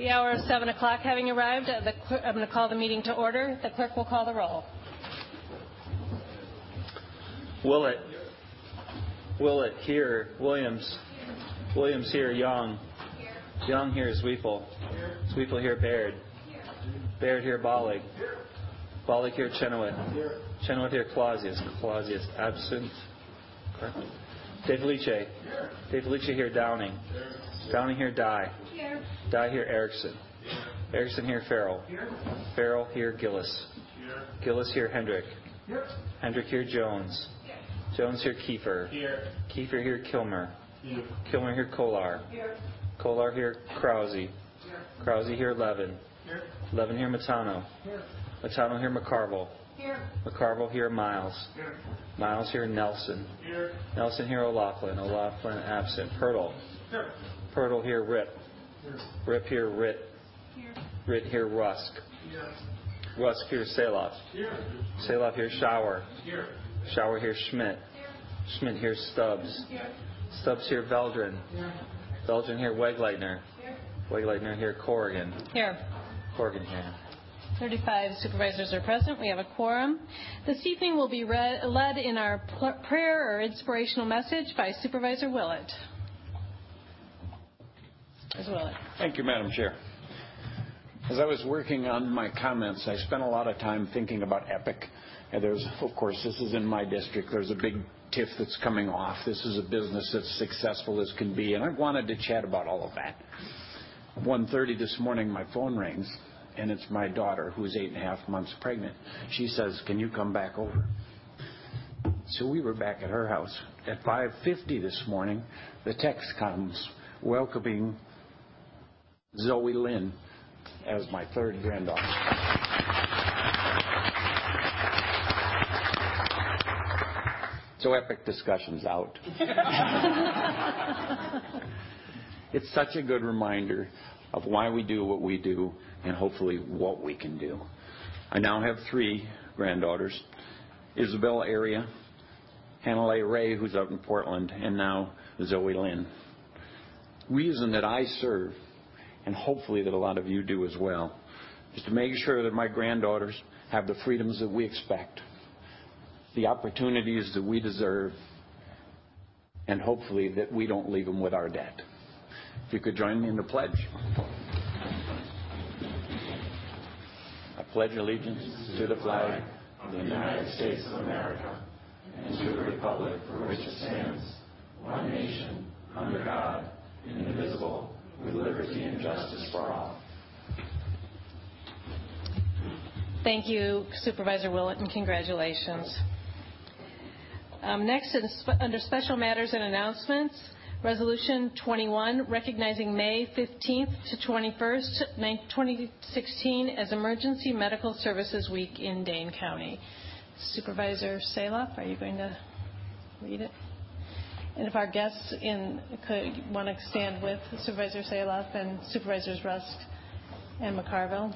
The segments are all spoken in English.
The hour of 7 o'clock having arrived, uh, I'm going to call the meeting to order. The clerk will call the roll. Willett. Willett, here. Williams. Williams, here. Young. Here. Young, here. Zweifel. Zweifel, here. Baird. Here. Baird, here. Bollig. Bollig, here. Chenoweth. Here. Chenoweth, here. Clausius. Clausius, absent. Correct. De Felice. De Felice, here. Downing. Downing, here. Dye. Dye, here. Erickson. Erickson, here. Ferrell. Ferrell, here. Gillis. Gillis, here. Hendrick. Hendrick, here. Jones. Jones, here. Kiefer. Kiefer, here. Kilmer. Kilmer, here. Kolar. Kolar, here. Krause. Krause, here. Levin. Levin, here. Matano. Matano, here. McCarville. McCarville, here. Miles. Miles, here. Nelson. Nelson, here. O'Loughlin. O'Loughlin, absent. Pertl. Pertl, here. Ripp. Ripp, here. Ritt. Ritt, here. Rusk. Here. Rusk, here. Salov. Salov, here. Schauer. Here. Schauer, here. Schmidt. Here. Schmidt, here. Stubbs. Here. Stubbs, here. Veldran. Veldran, here. Wegleitner. Here. Wegleitner, here. Corrigan. Here. Corrigan, here. 35 supervisors are present. We have a quorum. This evening will be read, led in our prayer or inspirational message by Supervisor Willett. Ms. Willett. Thank you, Madam Chair. As I was working on my comments, I spent a lot of time thinking about EPIC. And there's, of course, this is in my district. There's a big TIF that's coming off. This is a business that's successful as can be, and I wanted to chat about all of that. 1.30 this morning, my phone rings, and it's my daughter, who's eight and a half months pregnant. She says, can you come back over? So we were back at her house. At 5.50 this morning, the text comes welcoming Zoe Lynn as my third granddaughter. So EPIC discussion's out. it's such a good reminder of why we do what we do and hopefully what we can do. I now have three granddaughters, Isabel Aria, Hannah Ray, who's out in Portland, and now Zoe Lynn. Reason that I serve, and hopefully that a lot of you do as well, is to make sure that my granddaughters have the freedoms that we expect, the opportunities that we deserve, and hopefully that we don't leave them with our debt. If you could join me in the pledge. I pledge allegiance to the flag of the United States of America and to the republic for which it stands, one nation, under God, indivisible, with liberty and justice for all. Thank you, Supervisor Willett, and congratulations. Um, next, under special matters and announcements, Resolution 21, recognizing May 15th to 21st, 2016 as Emergency Medical Services Week in Dane County. Supervisor Salov, are you going to read it? And if our guests in could want to stand with Supervisor Salov and Supervisors Rusk and McCarville.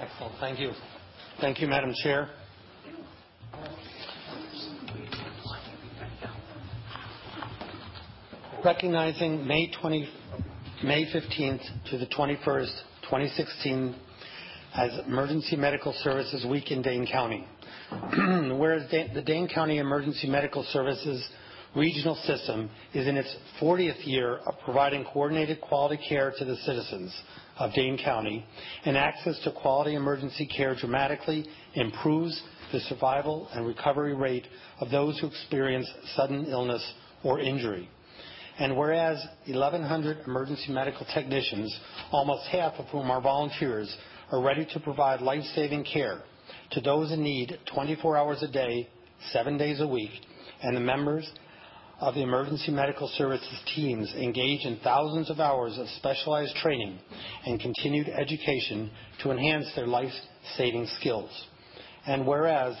Excellent. Thank you. Thank you, Madam Chair. Recognizing May 20, May 15th to the 21st, 2016 as Emergency Medical Services Week in Dane County. Whereas the Dane County Emergency Medical Services regional system is in its 40th year of providing coordinated quality care to the citizens of Dane County, and access to quality emergency care dramatically improves the survival and recovery rate of those who experience sudden illness or injury. And whereas 1,100 emergency medical technicians, almost half of whom are volunteers, are ready to provide life-saving care to those in need 24 hours a day, seven days a week, and the members of the emergency medical services teams engage in thousands of hours of specialized training and continued education to enhance their life-saving skills. And whereas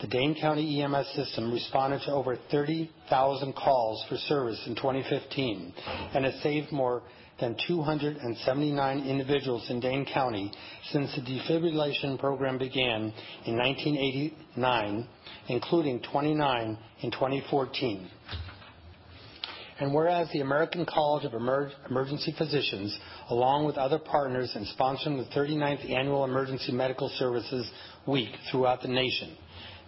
the Dane County EMS system responded to over 30,000 calls for service in 2015 and has saved more than 279 individuals in Dane County since the defibrillation program began in 1989, including 29 in 2014. And Whereas the American College of Emergency Physicians, along with other partners in sponsoring the 39th Annual Emergency Medical Services Week throughout the nation.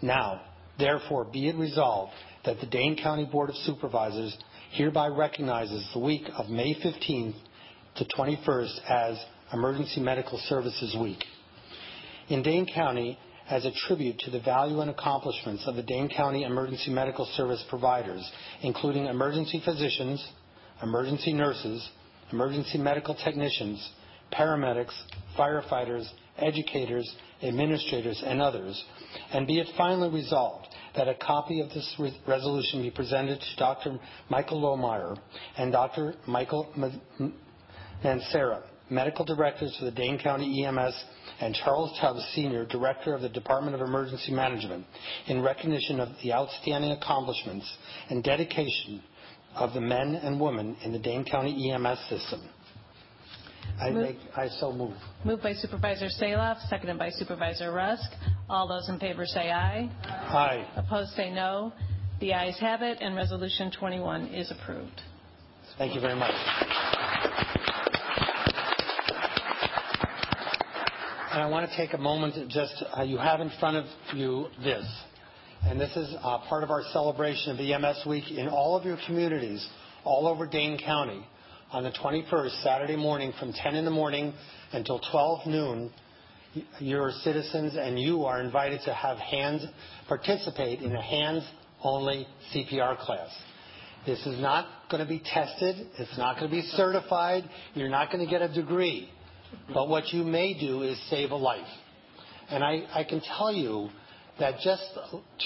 Now, therefore, be it resolved that the Dane County Board of Supervisors hereby recognizes the week of May 15th to 21st as Emergency Medical Services Week. In Dane County, as a tribute to the value and accomplishments of the Dane County emergency medical service providers, including emergency physicians, emergency nurses, emergency medical technicians, paramedics, firefighters, educators, administrators, and others. And be it finally resolved that a copy of this resolution be presented to Dr. Michael Lohmeyer and Dr. Michael Mancera, Medical Directors for the Dane County EMS, and Charles Tubbs, Sr., Director of the Department of Emergency Management, in recognition of the outstanding accomplishments and dedication of the men and women in the Dane County EMS system. I so move. Moved by Supervisor Salov, seconded by Supervisor Rusk. All those in favor say aye. Aye. Opposed say no. The ayes have it, and Resolution 21 is approved. Thank you very much. And I want to take a moment. To just, uh, you have in front of you this, and this is uh, part of our celebration of EMS Week in all of your communities all over Dane County. On the 21st, Saturday morning from 10 in the morning until 12 noon, your citizens and you are invited to have hands participate in a hands-only CPR class. This is not going to be tested. It's not going to be certified. You're not going to get a degree. But what you may do is save a life. And I can tell you that just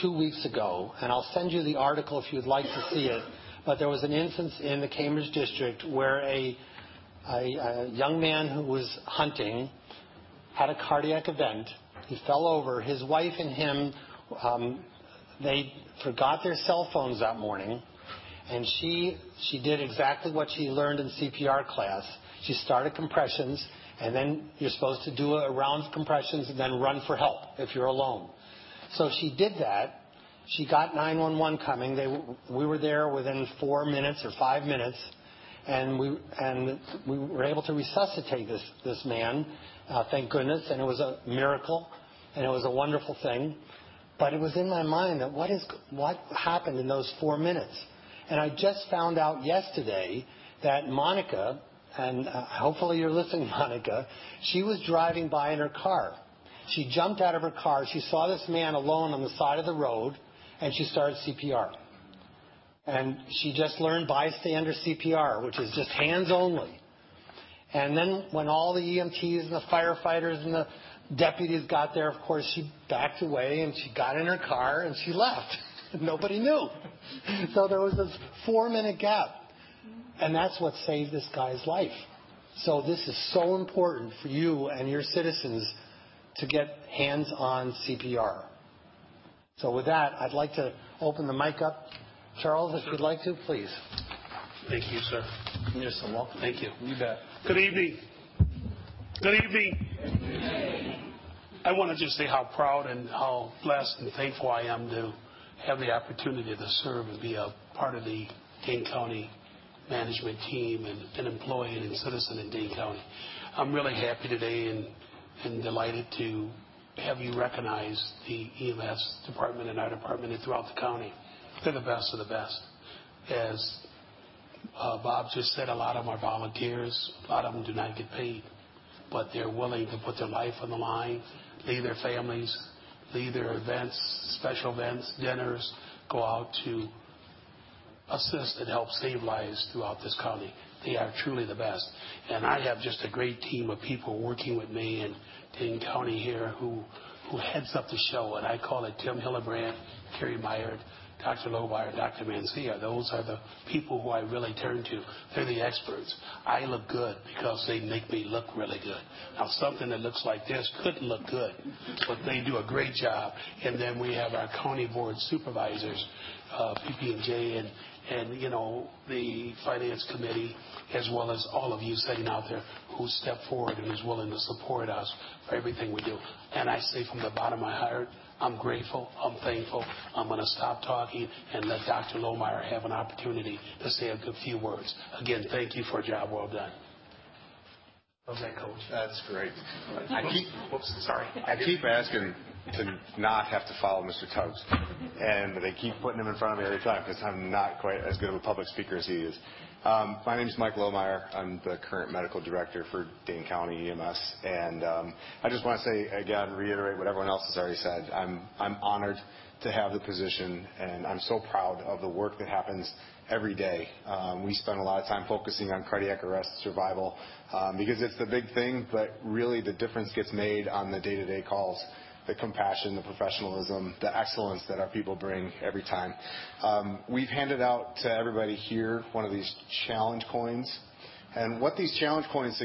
two weeks ago, and I'll send you the article if you'd like to see it, but there was an instance in the Cambridge district where a young man who was hunting had a cardiac event. He fell over. His wife and him, um, they forgot their cell phones that morning, and she she did exactly what she learned in CPR class. She started compressions, and then you're supposed to do a round of compressions and then run for help if you're alone. So she did that. She got 911 coming. They, We were there within four minutes or five minutes, and we were able to resuscitate this man, uh, thank goodness, and it was a miracle, and it was a wonderful thing. But it was in my mind that what happened in those four minutes? And I just found out yesterday that Monica, and uh, hopefully you're listening, Monica, she was driving by in her car. She jumped out of her car. She saw this man alone on the side of the road, and she started CPR. And she just learned bystander CPR, which is just hands only. And then when all the EMTs and the firefighters and the deputies got there, of course, she backed away, and she got in her car, and she left. Nobody knew. So there was this four-minute gap, and that's what saved this guy's life. So this is so important for you and your citizens to get hands-on CPR. So with that, I'd like to open the mic up. Charles, if you'd like to, please. Thank you, sir. You're so welcome. Thank you. You bet. Good evening. Good evening. I want to just say how proud and how blessed and thankful I am to have the opportunity to serve and be a part of the Dane County management team and an employee and citizen in Dane County. I'm really happy today and delighted to have you recognize the EMS department and our department and throughout the county. They're the best of the best. As uh, Bob just said, a lot of them are volunteers. A lot of them do not get paid, but they're willing to put their life on the line, leave their families, leave their events, special events, dinners, go out to assist and help save lives throughout this county. They are truly the best. And I have just a great team of people working with me in Dane County here who who heads up the show, and I call it Tim Hillebrand, Carrie Meyer, Dr. Lohmeyer, Dr. Mancera. Those are the people who I really turn to. They're the experts. I look good because they make me look really good. Now, something that looks like this couldn't look good, but they do a great job. And then we have our county board supervisors, uh, PP&J, and the finance committee, as well as all of you sitting out there who step forward and is willing to support us for everything we do. And I say from the bottom of my heart, I'm grateful. I'm thankful. I'm going to stop talking and let Dr. Lohmeyer have an opportunity to say a good few words. Again, thank you for a job well done. How's that, Coach? That's great. I Whoops, sorry. I keep asking to not have to follow Mr. Tubbs, and they keep putting him in front of me every time because I'm not quite as good of a public speaker as he is. Um, my name is Mike Lohmeyer. I'm the current medical director for Dane County EMS, and um, I just want to say again, reiterate what everyone else has already said. I'm I'm honored to have the position, and I'm so proud of the work that happens every day. Um, we spend a lot of time focusing on cardiac arrest survival um, because it's the big thing, but really the difference gets made on the day-to-day calls the compassion, the professionalism, the excellence that our people bring every time. Um, we've handed out to everybody here one of these challenge coins. And what these challenge coins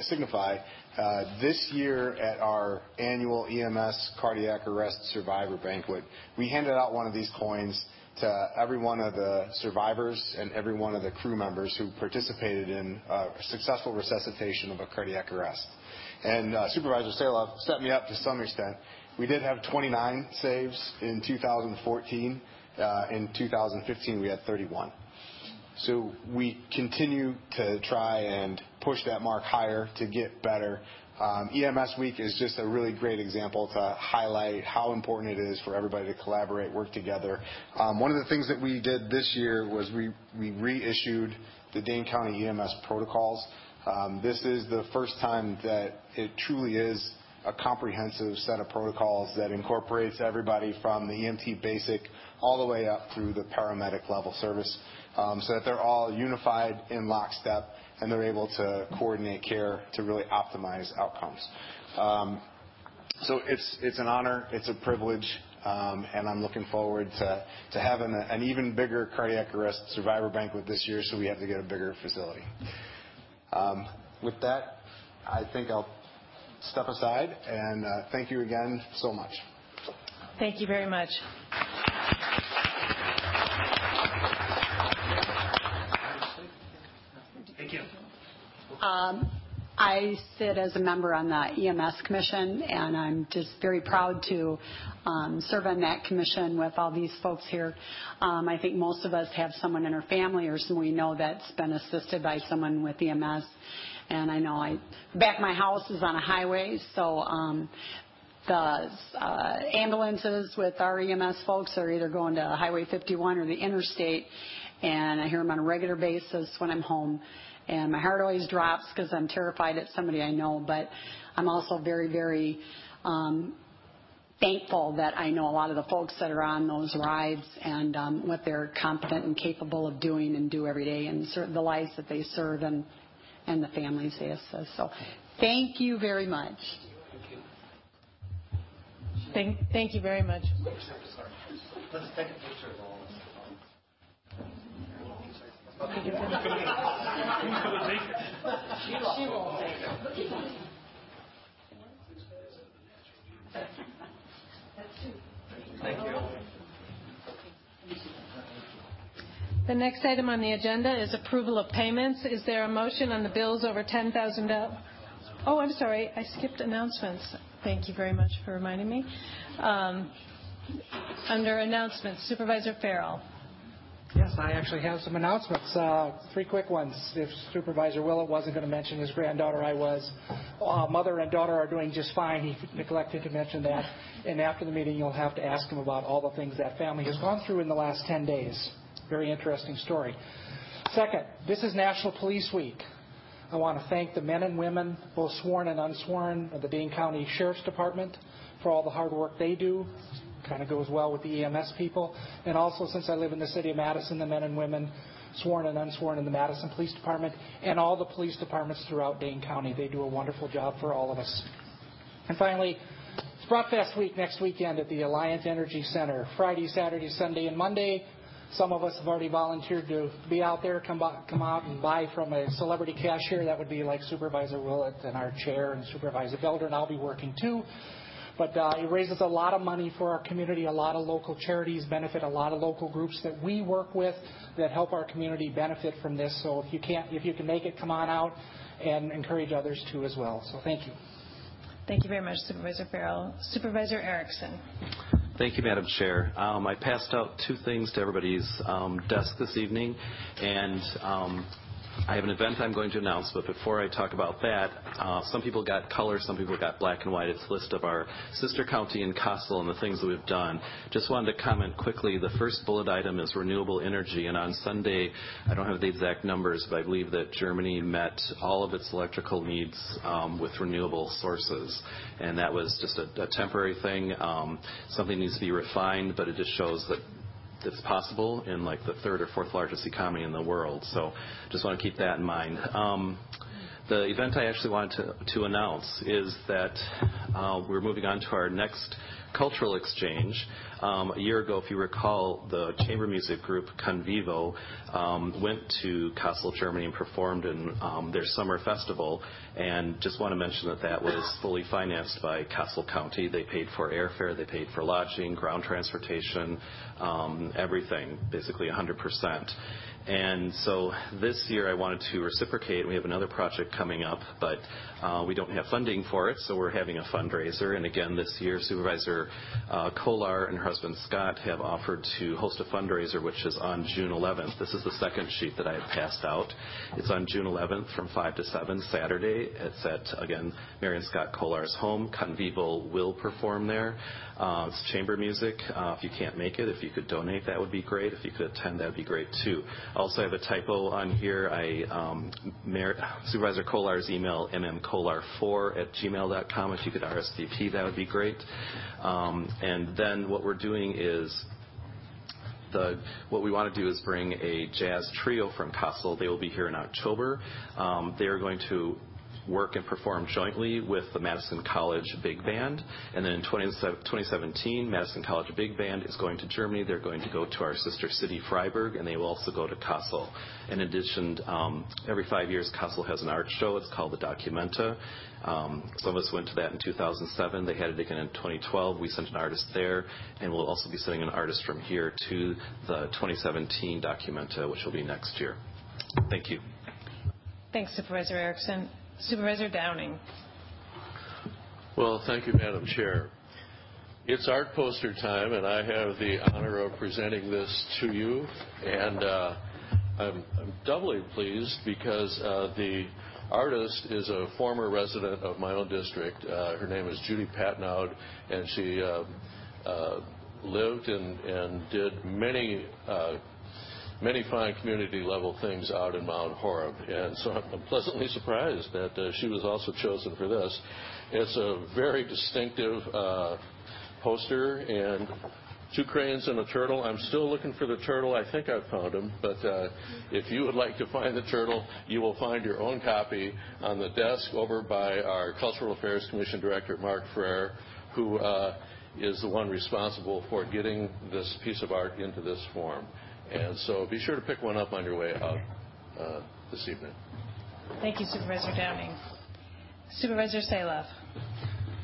signify, uh, this year at our annual EMS cardiac arrest survivor banquet, we handed out one of these coins to every one of the survivors and every one of the crew members who participated in a successful resuscitation of a cardiac arrest and uh, Supervisor Salov set me up to some extent. We did have 29 saves in 2014. Uh, in 2015, we had 31. So we continue to try and push that mark higher to get better. Um, EMS Week is just a really great example to highlight how important it is for everybody to collaborate, work together. Um, one of the things that we did this year was we, we reissued the Dane County EMS protocols. Um, this is the first time that it truly is a comprehensive set of protocols that incorporates everybody from the EMT basic all the way up through the paramedic level service, um, so that they're all unified in lockstep, and they're able to coordinate care to really optimize outcomes. Um, so It's an honor, it's a privilege, and I'm looking forward to having an even bigger cardiac arrest survivor banquet this year, so we have to get a bigger facility. Um, with that, I think I'll step aside, and uh, thank you again so much. Thank you very much. Thank you. I sit as a member on the EMS commission, and I'm just very proud to um, serve on that commission with all these folks here. Um, I think most of us have someone in our family or someone we know that's been assisted by someone with EMS. And I know I back my house is on a highway, so um, the uh, ambulances with our EMS folks are either going to Highway 51 or the interstate, and I hear them on a regular basis when I'm home and my heart always drops because I'm terrified it's somebody I know. But I'm also very, very um, thankful that I know a lot of the folks that are on those rides and um, what they're competent and capable of doing and do every day, and the lives that they serve and and the families they assist. So, thank you very much. Thank, thank you very much. Let's take a picture of all Who's going to take it? She won't take it. Thank you. The next item on the agenda is approval of payments. Is there a motion on the bills over $10,000? Oh, I'm sorry. I skipped announcements. Thank you very much for reminding me. Um, under announcements, Supervisor Ferrell. Yes, I actually have some announcements. Uh, three quick ones. If Supervisor Willett wasn't going to mention his granddaughter, I was. Uh, mother and daughter are doing just fine. He neglected to mention that. And after the meeting, you'll have to ask him about all the things that family has gone through in the last 10 days. Very interesting story. Second, this is National Police Week. I want to thank the men and women, both sworn and unsworn, of the Dane County Sheriff's Department for all the hard work they do kind of goes well with the EMS people. And also, since I live in the city of Madison, the men and women sworn and unsworn in the Madison Police Department and all the police departments throughout Dane County. They do a wonderful job for all of us. And finally, it's Bratfest week next weekend at the Alliant Energy Center. Friday, Saturday, Sunday, and Monday. Some of us have already volunteered to be out there, come, by, come out and buy from a celebrity cashier. That would be like Supervisor Willett and our chair and Supervisor Belder, and I'll be working too. But uh, it raises a lot of money for our community. A lot of local charities benefit. A lot of local groups that we work with that help our community benefit from this. So if you can't, if you can make it, come on out and encourage others to as well. So thank you. Thank you very much, Supervisor Ferrell. Supervisor Erickson. Thank you, Madam Chair. Um, I passed out two things to everybody's um, desk this evening, and um, I have an event I'm going to announce, but before I talk about that, uh, some people got color, some people got black and white. It's a list of our sister county in Kassel and the things that we've done. Just wanted to comment quickly. The first bullet item is renewable energy, and on Sunday, I don't have the exact numbers, but I believe that Germany met all of its electrical needs um, with renewable sources, and that was just a, a temporary thing. Um, something needs to be refined, but it just shows that it's possible in like the third or fourth largest economy in the world. So just want to keep that in mind. Um, the event I actually wanted to, to announce is that uh, we're moving on to our next cultural exchange. Um, a year ago, if you recall, the chamber music group Convivo um, went to Kassel, Germany, and performed in um, their summer festival. And just want to mention that that was fully financed by Kassel County. They paid for airfare, they paid for lodging, ground transportation, everything, basically 100%. And so this year I wanted to reciprocate. We have another project coming up, but uh, we don't have funding for it, so we're having a fundraiser. And again, this year, Supervisor uh, Kolar and her husband Scott have offered to host a fundraiser, which is on June 11th. This is the second sheet that I have passed out. It's on June 11th from 5 to 7, Saturday. It's at, again, Marion Scott Kolar's home. Convivo will perform there. Uh, it's chamber music. Uh, if you can't make it, if you could donate, that would be great. If you could attend, that would be great too. Also, I have a typo on here. I um, Supervisor Kolar's email mmkolar4 at gmail.com. If you could RSVP, that would be great. Um, and then what we're doing is the, what we want to do is bring a jazz trio from Kassel. They will be here in October. Um, they are going to work and perform jointly with the Madison College Big Band. And then in 2017, Madison College Big Band is going to Germany. They're going to go to our sister city, Freiburg, and they will also go to Kassel. In addition, um, every five years, Kassel has an art show. It's called the Documenta. Um, some of us went to that in 2007. They had it again in 2012. We sent an artist there, and we'll also be sending an artist from here to the 2017 Documenta, which will be next year. Thank you. Thanks, Supervisor Erickson. Supervisor Downing. Well, thank you, Madam Chair. It's art poster time, and I have the honor of presenting this to you. And uh, I'm, I'm, doubly pleased because uh, the artist is a former resident of my own district. Uh, her name is Judy Patnaud, and she uh, uh, lived and, and, did many uh, many fine community level things out in Mount Horeb. And so I'm pleasantly surprised that uh, she was also chosen for this. It's a very distinctive uh, poster and two cranes and a turtle. I'm still looking for the turtle. I think I've found him. But uh, if you would like to find the turtle, you will find your own copy on the desk over by our Cultural Affairs Commission Director, Mark Fraire, who uh, is the one responsible for getting this piece of art into this form. And so be sure to pick one up on your way out uh, this evening. Thank you, Supervisor Downing. Supervisor Salov.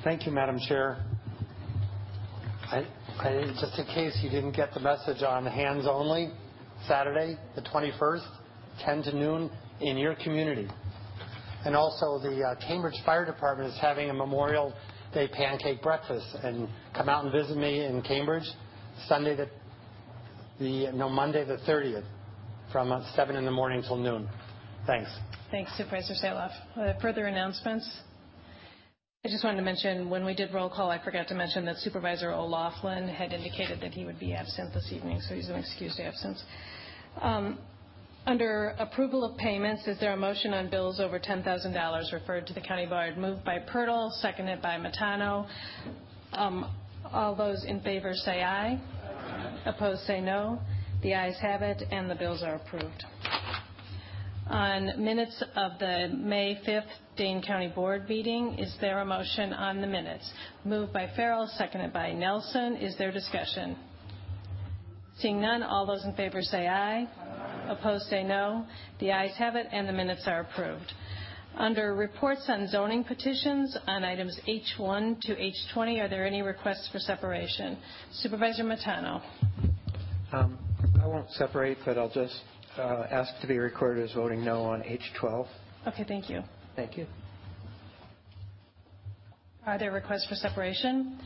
Thank you, Madam Chair. I, I, just in case you didn't get the message on hands only, Saturday, the 21st, 10 to noon, in your community. And also, the uh, Cambridge Fire Department is having a Memorial Day pancake breakfast. And come out and visit me in Cambridge Sunday, the the no Monday the 30th from 7 in the morning till noon. Thanks. Thanks, Supervisor Salov. Uh, further announcements? I just wanted to mention when we did roll call, I forgot to mention that Supervisor O'Loughlin had indicated that he would be absent this evening, so he's an excused absence. Um, under approval of payments, is there a motion on bills over $10,000 referred to the county board? Moved by Pertl, seconded by Matano. Um, all those in favor say aye. Opposed, say no. The ayes have it, and the bills are approved. On minutes of the May 5th Dane County Board meeting, is there a motion on the minutes? Moved by Ferrell, seconded by Nelson. Is there discussion? Seeing none, all those in favor say aye. Opposed, say no. The ayes have it, and the minutes are approved. Under reports on zoning petitions on items H1 to H20, are there any requests for separation? Supervisor Matano. Um, I won't separate, but I'll just uh, ask to be recorded as voting no on H12. Okay, thank you. Thank you. Are there requests for separation?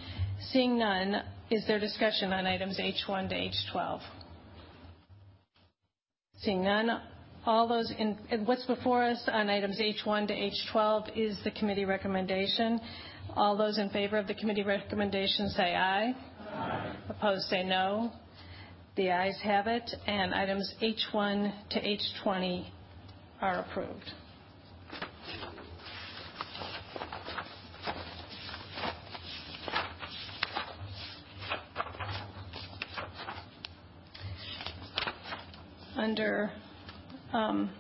Seeing none, is there discussion on items H1 to H12? Seeing none, what's before us on items H1 to H12 is the committee recommendation. All those in favor of the committee recommendation say aye. Aye. Opposed say no. The ayes have it, and items H1 to H20 are approved. Under Um,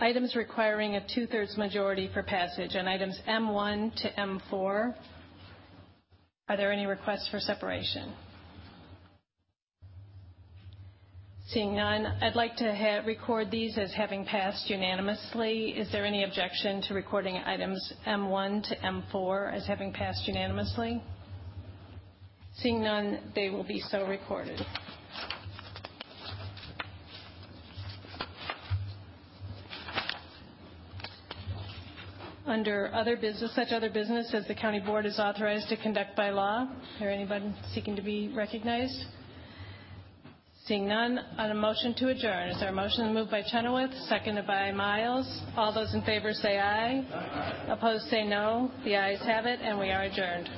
items requiring a two-thirds majority for passage on items M1 to M4, are there any requests for separation? Seeing none, I'd like to record these as having passed unanimously. Is there any objection to recording items M1 to M4 as having passed unanimously? Seeing none, they will be so recorded. Under other business, such other business as the county board is authorized to conduct by law, there anybody seeking to be recognized? Seeing none, on a motion to adjourn. Is there a motion moved by Chenoweth, seconded by Miles? All those in favor say. Aye. Opposed say no. The ayes have it, and we are adjourned.